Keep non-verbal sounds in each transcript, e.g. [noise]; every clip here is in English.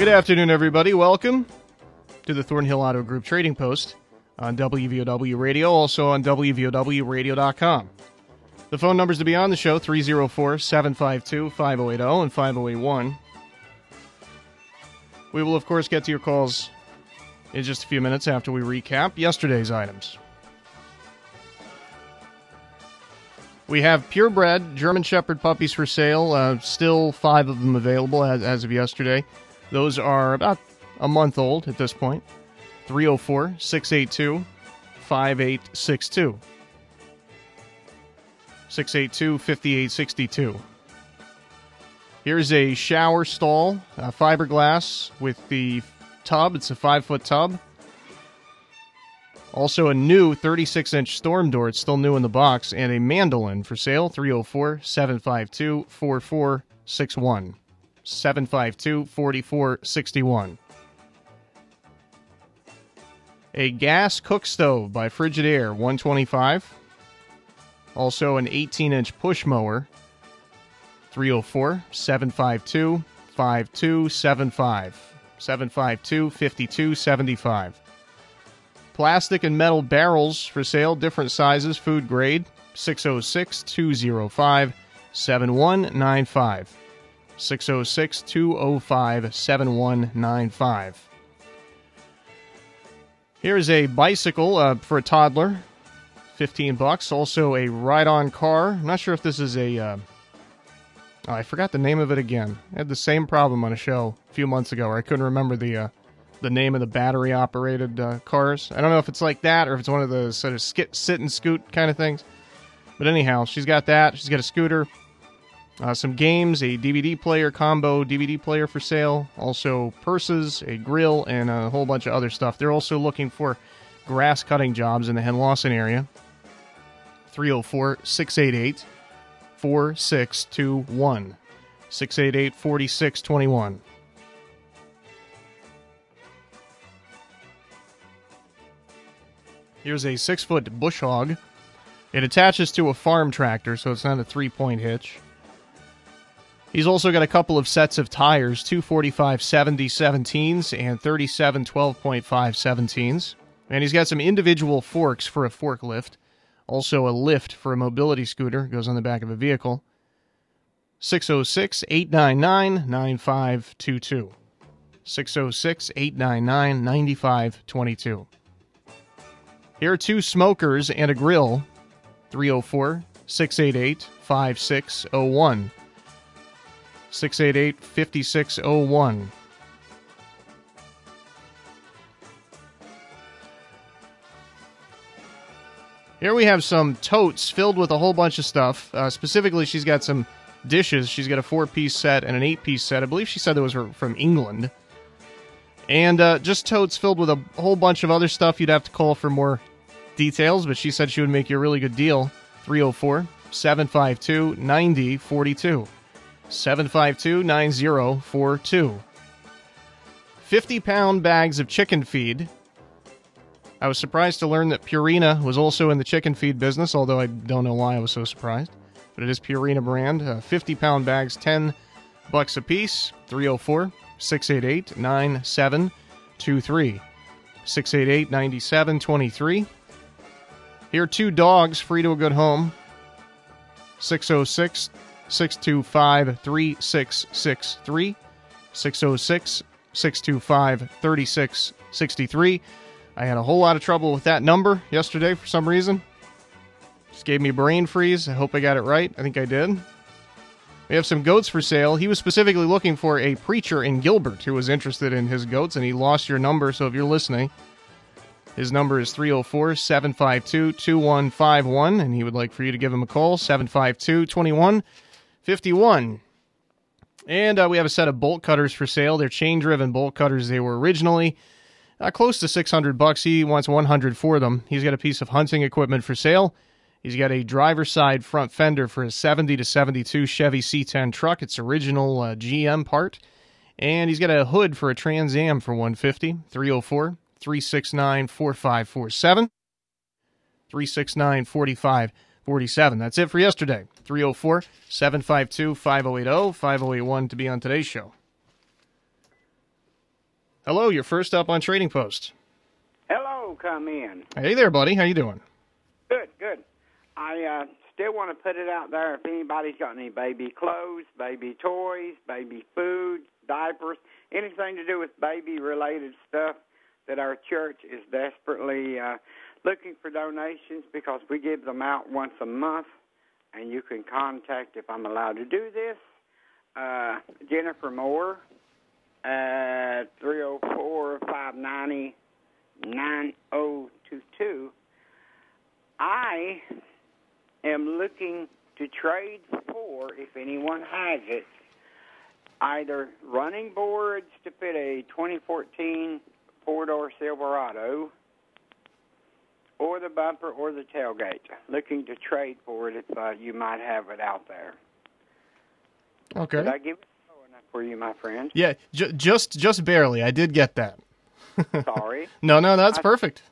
Good afternoon, everybody. Welcome to the Thornhill Auto Group Trading Post on WVOW Radio, also on WVOWradio.com. The phone numbers to be on the show 304 752 5080 and 5081. We will, of course, get to your calls in just a few minutes after we recap yesterday's items. We have purebred German Shepherd puppies for sale. Uh, still five of them available as, as of yesterday. Those are about a month old at this point. 304 682 5862. 682 5862. Here's a shower stall, uh, fiberglass with the tub. It's a five foot tub. Also, a new 36 inch storm door. It's still new in the box. And a mandolin for sale 304 752 4461. 752 4461. A gas cook stove by Frigidaire 125. Also, an 18 inch push mower 304 752 5275. 752 5275. Plastic and metal barrels for sale, different sizes, food grade 606 205 7195. 606 205 7195. Here's a bicycle uh, for a toddler, 15 bucks. Also a ride-on car. I'm not sure if this is a. Uh, oh, I forgot the name of it again. I had the same problem on a show a few months ago where I couldn't remember the uh, the name of the battery-operated uh, cars. I don't know if it's like that or if it's one of those sort of skit, sit and scoot kind of things. But anyhow, she's got that. She's got a scooter. Uh, some games, a DVD player combo DVD player for sale, also purses, a grill, and a whole bunch of other stuff. They're also looking for grass cutting jobs in the Henlawson area. 304 688 4621. 688 4621. Here's a six foot bush hog. It attaches to a farm tractor, so it's not a three point hitch. He's also got a couple of sets of tires, 245 70 17s and 37 12.5 17s. And he's got some individual forks for a forklift, also a lift for a mobility scooter, goes on the back of a vehicle. 606 899 9522. 606 899 9522. Here are two smokers and a grill. 304 688 5601. 688 5601. Here we have some totes filled with a whole bunch of stuff. Uh, specifically, she's got some dishes. She's got a four piece set and an eight piece set. I believe she said that was from England. And uh, just totes filled with a whole bunch of other stuff. You'd have to call for more details, but she said she would make you a really good deal. 304 752 9042. 752 9042. 50 pound bags of chicken feed. I was surprised to learn that Purina was also in the chicken feed business, although I don't know why I was so surprised. But it is Purina brand. Uh, 50 pound bags, 10 bucks a piece. 304 688 9723. 688 9723. Here are two dogs free to a good home. 606 625 3663. 606 625 3663. I had a whole lot of trouble with that number yesterday for some reason. Just gave me brain freeze. I hope I got it right. I think I did. We have some goats for sale. He was specifically looking for a preacher in Gilbert who was interested in his goats, and he lost your number. So if you're listening, his number is 304 752 2151, and he would like for you to give him a call 752 2151. And uh, we have a set of bolt cutters for sale. They're chain driven bolt cutters. They were originally uh, close to 600 bucks. He wants 100 for them. He's got a piece of hunting equipment for sale. He's got a driver's side front fender for a 70 to 72 Chevy C10 truck. It's original uh, GM part. And he's got a hood for a Trans Am for 150, 304 369 4547. 369 4547. That's it for yesterday. 304 752 5080 5081 to be on today's show. Hello, you're first up on Trading Post. Hello, come in. Hey there, buddy. How you doing? Good, good. I uh, still want to put it out there if anybody's got any baby clothes, baby toys, baby food, diapers, anything to do with baby related stuff that our church is desperately uh, looking for donations because we give them out once a month. And you can contact, if I'm allowed to do this, uh, Jennifer Moore at 304 590 9022. I am looking to trade for, if anyone has it, either running boards to fit a 2014 four door Silverado or the bumper or the tailgate. Looking to trade for it if uh, you might have it out there. Okay. Did I give it enough for you, my friend? Yeah, ju- just just barely. I did get that. [laughs] Sorry. No, no, that's I- perfect.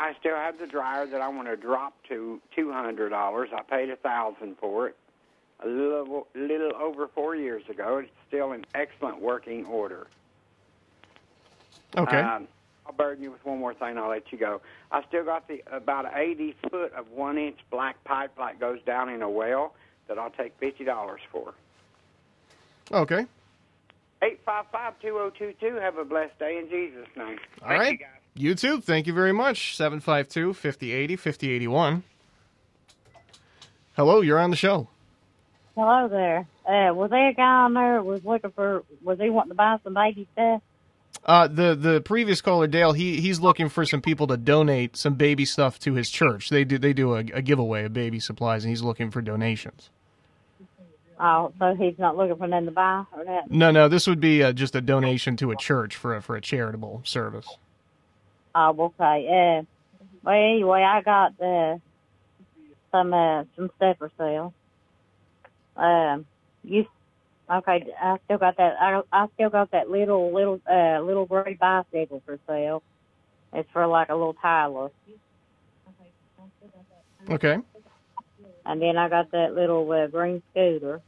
I still have the dryer that I want to drop to two hundred dollars. I paid a thousand for it a little little over four years ago. It's still in excellent working order. Okay. Um, I'll burden you with one more thing. I'll let you go. I still got the about eighty foot of one inch black pipe that goes down in a well that I'll take fifty dollars for. okay. Eight five five two zero two two. Have a blessed day in Jesus' name. All Thank right. you, guys. You too. Thank you very much. 752 5080 5081. Hello, you're on the show. Hello there. Uh, was there a guy on there was looking for? Was he wanting to buy some baby stuff? Uh, the the previous caller Dale, he he's looking for some people to donate some baby stuff to his church. They do they do a, a giveaway of baby supplies, and he's looking for donations. Oh, so he's not looking for nothing to buy or that. No, no, this would be uh, just a donation to a church for a, for a charitable service. Oh, okay. Uh, well, anyway, I got uh, some uh, some stuff for sale. Um, you okay? I still got that. I I still got that little little uh little gray bicycle for sale. It's for like a little Tyler. Okay. And then I got that little uh, green scooter.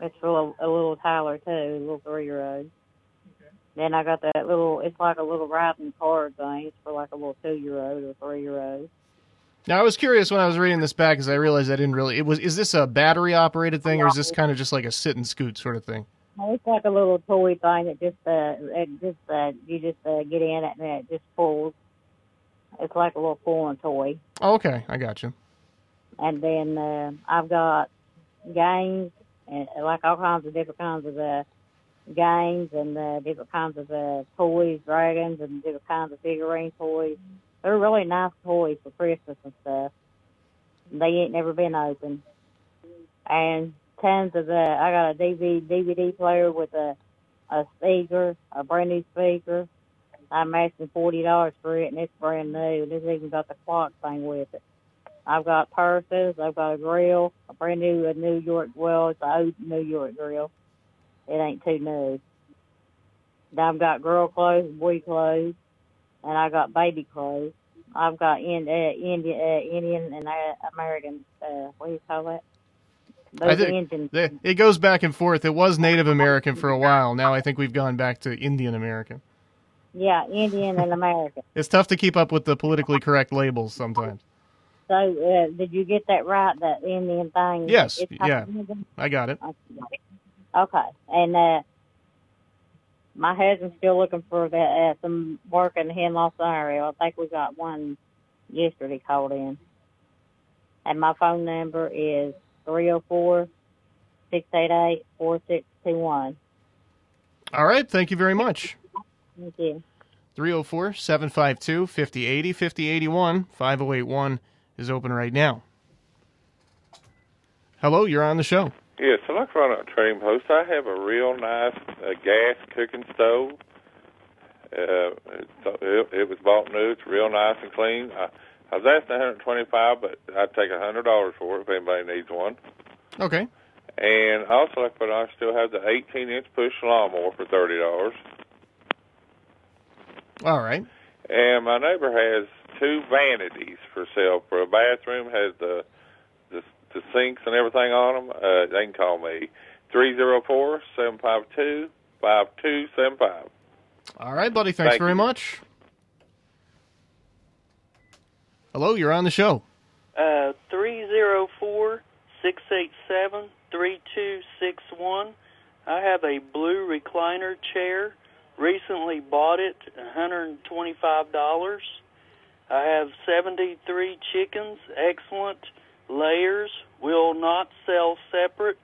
It's for a, little- a little Tyler too, a little three year old. Then I got that little. It's like a little riding card thing. It's for like a little two year old or three year old. Now I was curious when I was reading this back because I realized I didn't really. It was is this a battery operated thing or is this kind of just like a sit and scoot sort of thing? It's like a little toy thing that just uh, it just uh, you just uh, get in it and it just pulls. It's like a little pulling toy. Oh, okay, I got you. And then uh, I've got games and uh, like all kinds of different kinds of uh, games and uh, different kinds of uh, toys, dragons, and different kinds of figurine toys. They're really nice toys for Christmas and stuff. They ain't never been opened. And tons of uh, I got a DVD DVD player with a a speaker, a brand new speaker. I'm asking forty dollars for it, and it's brand new. And it's even got the clock thing with it. I've got purses. I've got a grill, a brand new a New York. Well, it's a old New York grill. It ain't too new. I've got girl clothes, boy clothes, and I got baby clothes. I've got in, uh, Indian, uh, Indian and uh, American. Uh, what do you call that? Those I think Indian. the- it goes back and forth. It was Native American for a while. Now I think we've gone back to Indian American. Yeah, Indian and American. It's tough to keep up with the politically correct labels sometimes. So, uh, did you get that right? That Indian thing? Yes, yeah. I got it. Okay, and uh, my husband's still looking for that uh, some work in the Hemlock area. I think we got one yesterday called in. And my phone number is three zero four six eight eight four six two one. All right. Thank you very much. Thank you. 304 752 5080 5081 5081 is open right now. Hello, you're on the show. Yes, I'd like run a trading post. I have a real nice uh, gas cooking stove. Uh, it, it, it was bought new. It's real nice and clean. I, I was asking 125, but I'd take a hundred dollars for it if anybody needs one. Okay. And also, like, but I still have the 18 inch push lawnmower for thirty dollars. All right. And my neighbor has two vanities for sale. For a bathroom, has the the, the sinks and everything on them. Uh, they can call me three zero four seven five two five two seven five. All right, buddy. Thanks Thank very you. much. Hello, you're on the show. Uh, three zero four six eight seven three two six one. I have a blue recliner chair. Recently bought it, one hundred and twenty-five dollars. I have seventy-three chickens, excellent layers. Will not sell separate.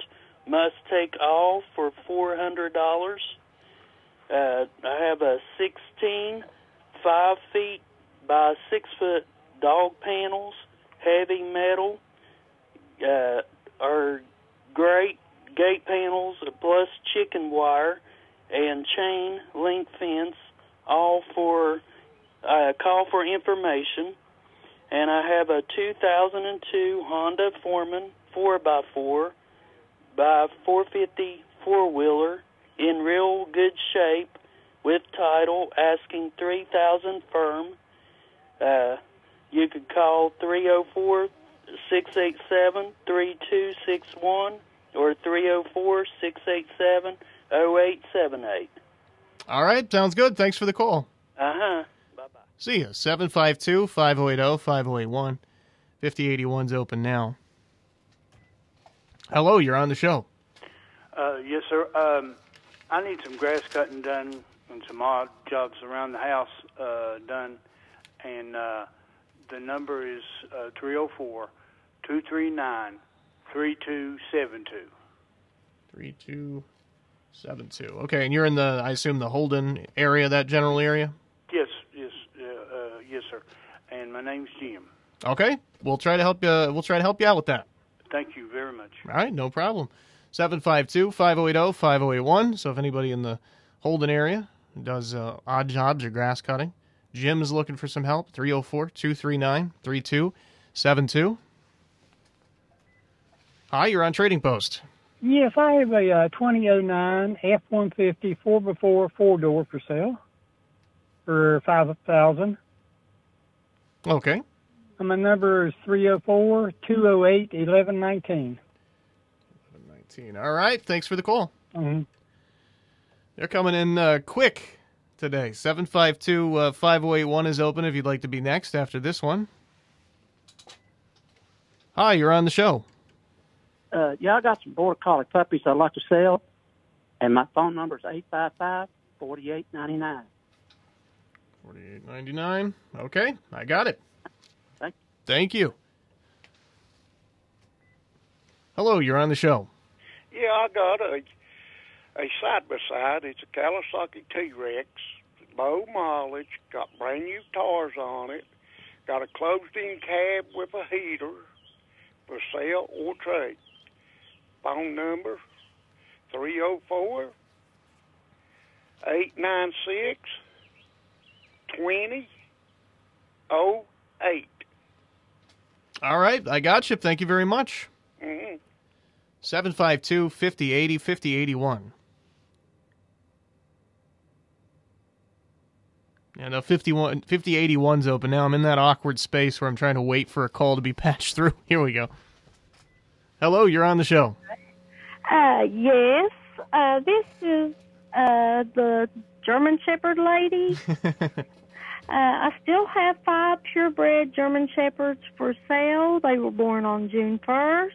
Must take all for four hundred dollars. Uh, I have a sixteen five feet by six foot dog panels, heavy metal, uh, are great gate panels plus chicken wire and chain link fence, all for uh, call for information. And I have a 2002 Honda Foreman 4x4 by 450 four wheeler in real good shape with title, asking 3000 firm. Uh, you could call 304 687 3261 or 304 687 0878. All right. Sounds good. Thanks for the call. Uh huh. See ya. 752 5080 5081. 5081's open now. Hello, you're on the show. Uh, yes, sir. Um, I need some grass cutting done and some odd jobs around the house uh, done, and uh, the number is uh, 304 239 3272. 3272. Okay, and you're in the, I assume, the Holden area, that general area? Yes, yes, uh, uh, yes, sir. And my name's Jim. Okay, we'll try to help you. We'll try to help you out with that. Thank you very much. All right, no problem. 752 5080 5081. So if anybody in the Holden area does uh, odd jobs or grass cutting, Jim is looking for some help. 304 239 3272. Hi, you're on Trading Post. Yes, I have a uh, 2009 F-150 4x4 four-door for sale for 5000 Okay. My number is 304 208 1119. 1119. All right. Thanks for the call. Mm-hmm. They're coming in uh, quick today. 752 5081 uh, is open if you'd like to be next after this one. Hi, you're on the show. Uh, yeah, I got some border collie puppies I'd like to sell, and my phone number is 855 4899. Forty-eight ninety-nine. Okay, I got it. Thank you. Hello, you're on the show. Yeah, I got a a side by side. It's a Kawasaki T Rex, low mileage, got brand new tires on it, got a closed in cab with a heater for sale or trade. Phone number 304 896 four eight nine six twenty oh eight. All right, I got you. Thank you very much. Mm-hmm. 752 5080 5081. Yeah, no, 51, 5081's open now. I'm in that awkward space where I'm trying to wait for a call to be [laughs] patched through. Here we go. Hello, you're on the show. Uh, yes. Uh, this is uh, the German Shepherd lady. [laughs] uh, I still have five purebred German Shepherds for sale. They were born on June 1st.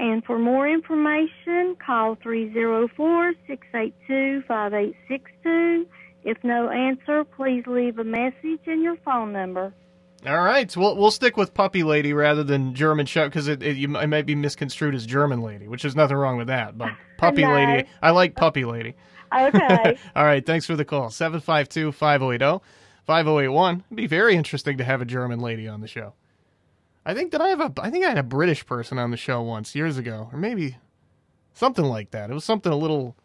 And for more information, call 304-682-5862. If no answer, please leave a message and your phone number. All right, we'll we'll stick with puppy lady rather than German shepherd because it, it you, it might be misconstrued as German lady, which is nothing wrong with that. But [laughs] puppy No. lady, I like puppy lady. Okay. [laughs] All right, thanks for the call. 752 5080 5081. It'd be very interesting to have a German lady on the show. I think that I have a I think I had a British person on the show once years ago, or maybe something like that. It was something a little,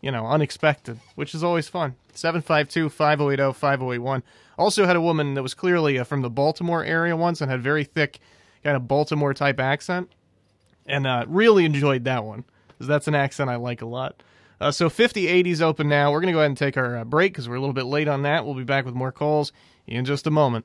you know, unexpected, which is always fun. 752 5080 5081. Also had a woman that was clearly uh, from the Baltimore area once and had very thick kind of Baltimore type accent. And uh, really enjoyed that one because that's an accent I like a lot. Uh, so 5080's open now. We're going to go ahead and take our uh, break because we're a little bit late on that. We'll be back with more calls in just a moment.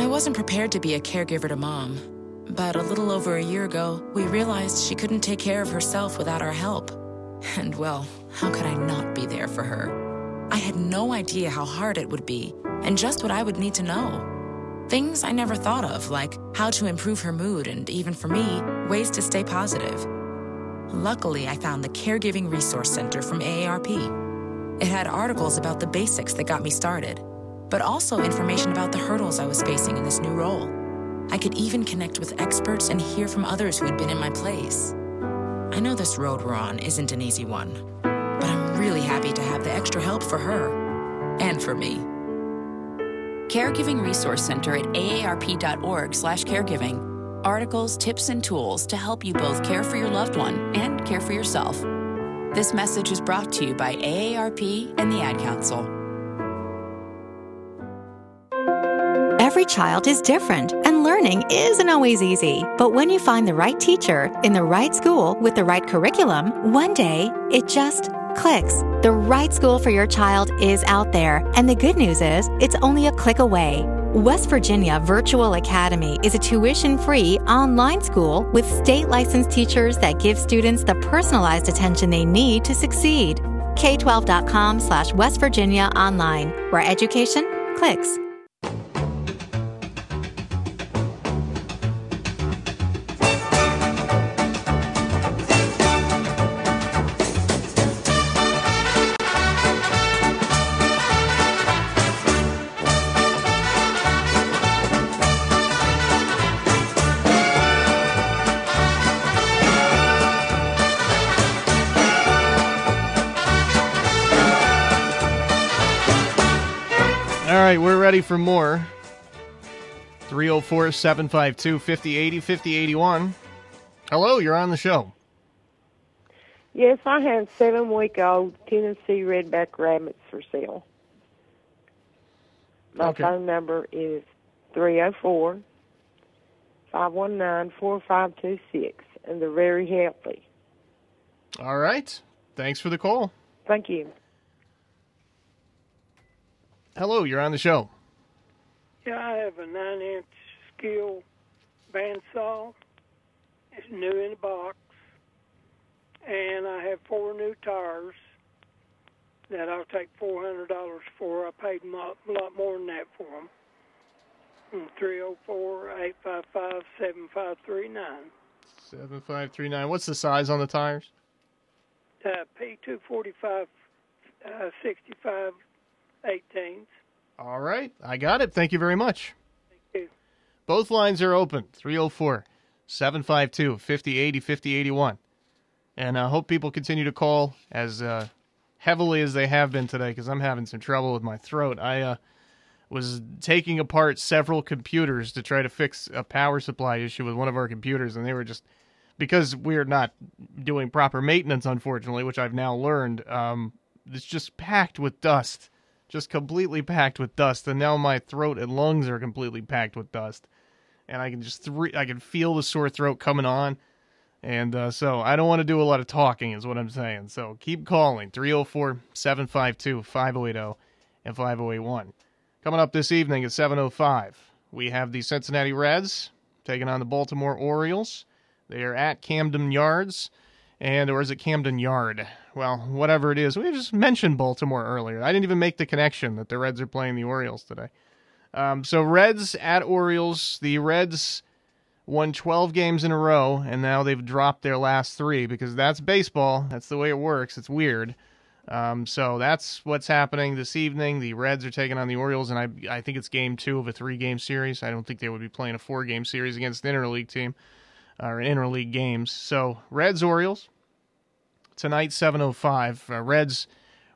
I wasn't prepared to be a caregiver to mom, but a little over a year ago, we realized she couldn't take care of herself without our help. And well, how could I not be there for her? I had no idea how hard it would be and just what I would need to know. Things I never thought of, like how to improve her mood and even for me, ways to stay positive. Luckily, I found the Caregiving Resource Center from AARP. It had articles about the basics that got me started, but also information about the hurdles I was facing in this new role. I could even connect with experts and hear from others who had been in my place. I know this road we're on isn't an easy one, but I'm really happy to have the extra help for her and for me. Caregiving Resource Center at aarp.org/caregiving. Articles, tips, and tools to help you both care for your loved one and care for yourself. This message is brought to you by AARP and the Ad Council. Every child is different, and learning isn't always easy. But when you find the right teacher in the right school with the right curriculum, one day it just clicks. The right school for your child is out there, and the good news is it's only a click away. West Virginia Virtual Academy is a tuition free online school with state licensed teachers that give students the personalized attention they need to succeed. K12.com slash West Virginia Online, where education clicks. Right, we're ready for more. 304 752 5080 5081. Hello, you're on the show. Yes, I have seven week old Tennessee redback rabbits for sale. My Okay. phone number is 304 519 4526, and they're very healthy. All right. Thanks for the call. Thank you. Hello, you're on the show. Yeah, I have a nine inch Skil bandsaw. It's new in the box. And I have four new tires that I'll take $400 for. I paid a lot more than that for them. 304 855 7539. 7539. What's the size on the tires? Uh, P245 uh, 65 18s. All right. I got it. Thank you very much. Thank you. Both lines are open 304 752 5080 5081. And I hope people continue to call as uh, heavily as they have been today because I'm having some trouble with my throat. I uh, was taking apart several computers to try to fix a power supply issue with one of our computers, and they were just because we're not doing proper maintenance, unfortunately, which I've now learned. Um, it's just packed with dust, just completely packed with dust, and now my throat and lungs are completely packed with dust, and I can just thr- I can feel the sore throat coming on. And uh, so I don't want to do a lot of talking, is what I'm saying. So keep calling 304 752 5080 and 5081. Coming up this evening at 7.05, we have the Cincinnati Reds taking on the Baltimore Orioles. They are at Camden Yards, and or is it Camden Yard? Well, whatever it is. We just mentioned Baltimore earlier. I didn't even make the connection that the Reds are playing the Orioles today. Um, so Reds at Orioles. The Reds won 12 games in a row, and now they've dropped their last three because that's baseball. That's the way it works. It's weird. Um, so that's what's happening this evening. The Reds are taking on the Orioles, and I I think it's game two of a three game series. I don't think they would be playing a four game series against an interleague team or interleague games. So Reds Orioles tonight 7:05. Uh, Reds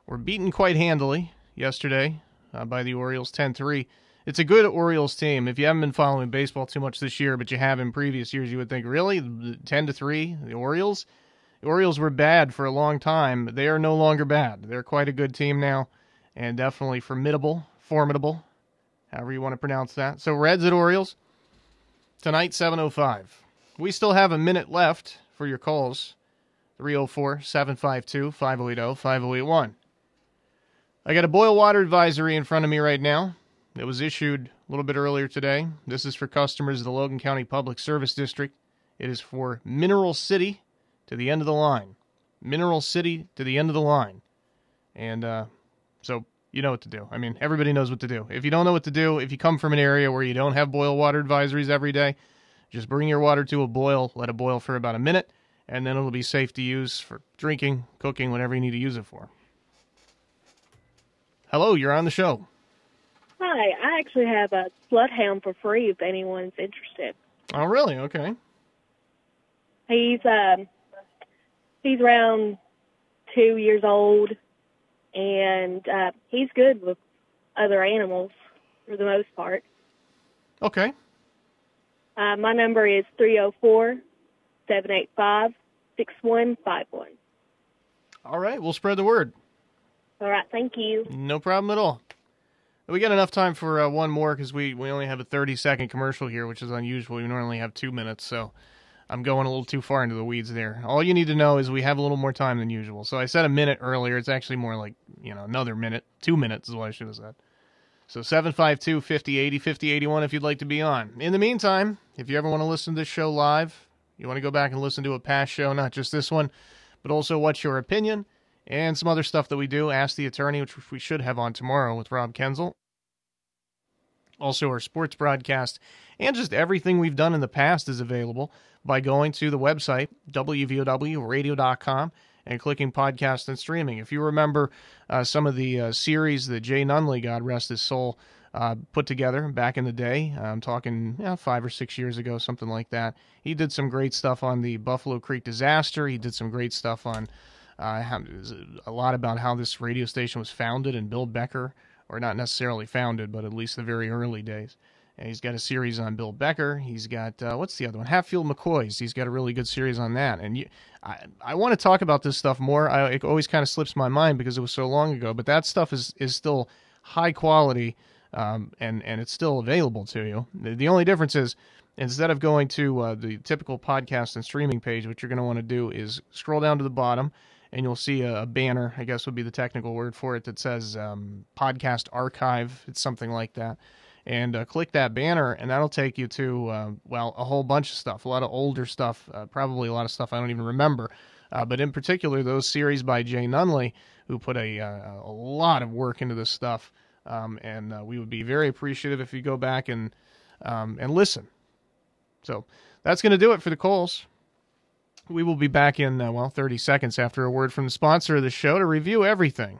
were beaten quite handily yesterday uh, by the Orioles 10-3. It's a good Orioles team. If you haven't been following baseball too much this year, but you have in previous years, you would think really 10 to 3 the Orioles the Orioles were bad for a long time. They are no longer bad. They're quite a good team now and definitely formidable, formidable, however you want to pronounce that. So Reds at Orioles tonight 7:05. We still have a minute left for your calls. 304 752 5080 5081. I got a boil water advisory in front of me right now. It was issued a little bit earlier today. This is for customers of the Logan County Public Service District. It is for Mineral City to the end of the line. Mineral City to the end of the line. And uh, so you know what to do. I mean, everybody knows what to do. If you don't know what to do, if you come from an area where you don't have boil water advisories every day, just bring your water to a boil, let it boil for about a minute, and then it'll be safe to use for drinking, cooking, whatever you need to use it for. Hello, you're on the show. Hi, I actually have a bloodhound for free if anyone's interested. Oh, really? Okay. He's um he's around two years old, and uh, he's good with other animals for the most part. Okay. Uh, my number is three zero four seven eight five six one five one. All right, we'll spread the word. All right, thank you. No problem at all. We got enough time for uh, one more because we, we only have a 30 second commercial here, which is unusual. We normally have two minutes, so I'm going a little too far into the weeds there. All you need to know is we have a little more time than usual. So I said a minute earlier. It's actually more like, you know, another minute. Two minutes is what I should have said. So 752 5080 5081 if you'd like to be on. In the meantime, if you ever want to listen to this show live, you want to go back and listen to a past show, not just this one, but also what's your opinion and some other stuff that we do. Ask the attorney, which we should have on tomorrow with Rob Kenzel. Also, our sports broadcast and just everything we've done in the past is available by going to the website, wvowradio.com, and clicking podcast and streaming. If you remember uh, some of the uh, series that Jay Nunley, God rest his soul, uh, put together back in the day. I'm talking you know, five or six years ago, something like that. He did some great stuff on the Buffalo Creek disaster. He did some great stuff on uh, how, a lot about how this radio station was founded and Bill Becker, or not necessarily founded, but at least the very early days. And he's got a series on Bill Becker. He's got uh, what's the other one? Hatfield McCoys. He's got a really good series on that. And you, I, I want to talk about this stuff more. I, it always kind of slips my mind because it was so long ago. But that stuff is is still high quality, um, and and it's still available to you. The, only difference is instead of going to uh, the typical podcast and streaming page, what you're going to want to do is scroll down to the bottom and you'll see a, a, banner, I guess would be the technical word for it, that says um, podcast archive. It's something like that and uh, click that banner, and that'll take you to uh, well a whole bunch of stuff, a lot of older stuff, uh, probably a lot of stuff I don't even remember. Uh, but in particular, those series by Jay Nunley, who put a uh, a lot of work into this stuff, um, and uh, we would be very appreciative if you go back and um, and listen. So that's going to do it for the calls. We will be back in well 30 seconds after a word from the sponsor of the show to review everything.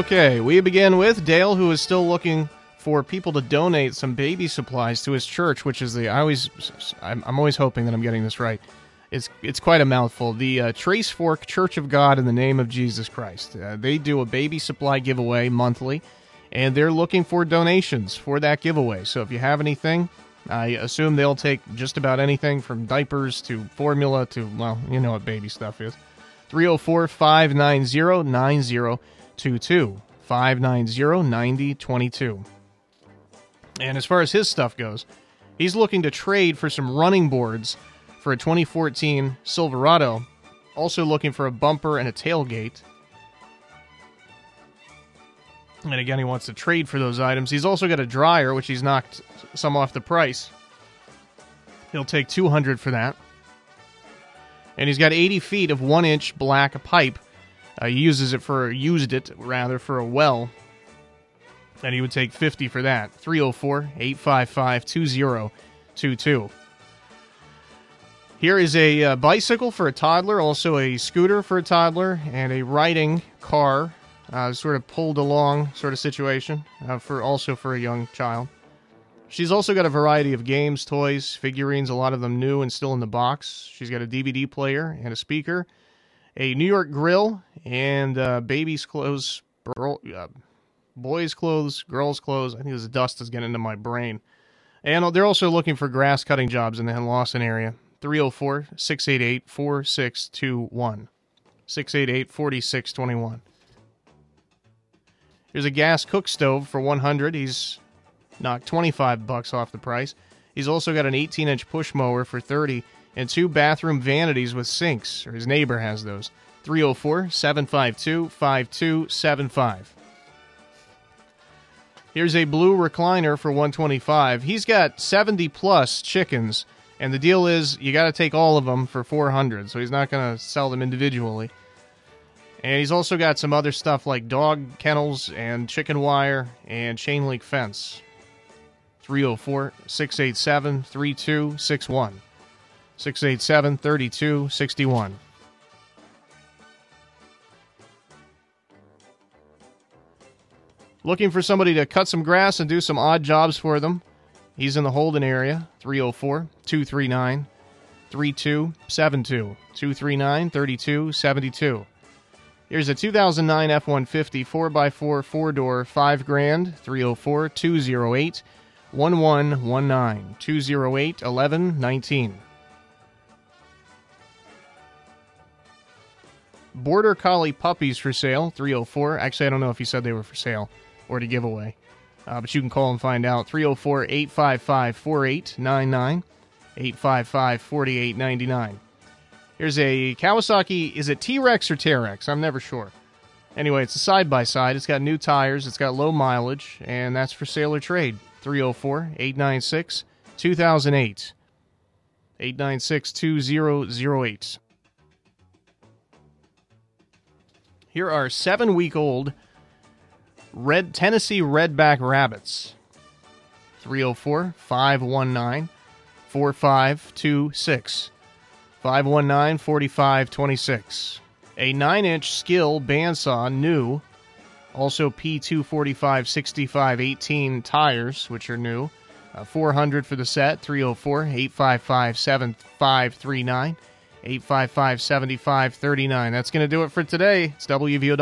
Okay, we begin with Dale, who is still looking for people to donate some baby supplies to his church, which is the I always I'm, I'm always hoping that I'm getting this right. It's it's quite a mouthful. The uh, Trace Fork Church of God in the name of Jesus Christ. Uh, they do a baby supply giveaway monthly, and they're looking for donations for that giveaway. So if you have anything, I assume they'll take just about anything from diapers to formula to well, you know what baby stuff is. 304 590 9022. 590 9022. And as far as his stuff goes, he's looking to trade for some running boards for a 2014 Silverado. Also looking for a bumper and a tailgate. And again, he wants to trade for those items. He's also got a dryer, which he's knocked some off the price. He'll take 200 for that. And he's got 80 feet of one inch black pipe. Uh, he uses it for, used it rather, for a well and he would take 50 for that. 304 855 2022. Here is a uh, bicycle for a toddler, also a scooter for a toddler, and a riding car, uh, sort of pulled along sort of situation, uh, for also for a young child. She's also got a variety of games, toys, figurines, a lot of them new and still in the box. She's got a DVD player and a speaker, a New York grill, and uh, baby's clothes, uh, boys' clothes, girls' clothes. I think this dust is getting into my brain. And they're also looking for grass cutting jobs in the Lawson area. 304 688 4621. 688 4621. Here's a gas cook stove for 100. He's knocked 25 bucks off the price. He's also got an 18 inch push mower for 30 and two bathroom vanities with sinks, or his neighbor has those. 304 752 5275. Here's a blue recliner for 125. He's got 70 plus chickens, and the deal is you got to take all of them for 400. So he's not going to sell them individually. And he's also got some other stuff like dog kennels and chicken wire and chain link fence. 304 687 3261. 687 3261. Looking for somebody to cut some grass and do some odd jobs for them. He's in the Holden area, 304 239 3272. 239 3272. Here's a 2009 F 150 4x4 four door, 5 grand, 304 208 1119. 208 1119. Border Collie puppies for sale, 304. Actually, I don't know if he said they were for sale or to give away. Uh, but you can call and find out 304 855 4899. 855 4899. Here's a Kawasaki. Is it T Rex or T Rex? I'm never sure. Anyway, it's a side by side. It's got new tires. It's got low mileage, and that's for sale or trade. 304 896 2008. 896 2008. Here are seven week old Red Tennessee Redback Rabbits. 304 519 4526. 519 4526. A 9 inch Skil bandsaw, new. Also P245 65 18 tires, which are new. Uh, 400 for the set. 304 855 7539. 855 7539. That's going to do it for today. It's WVO.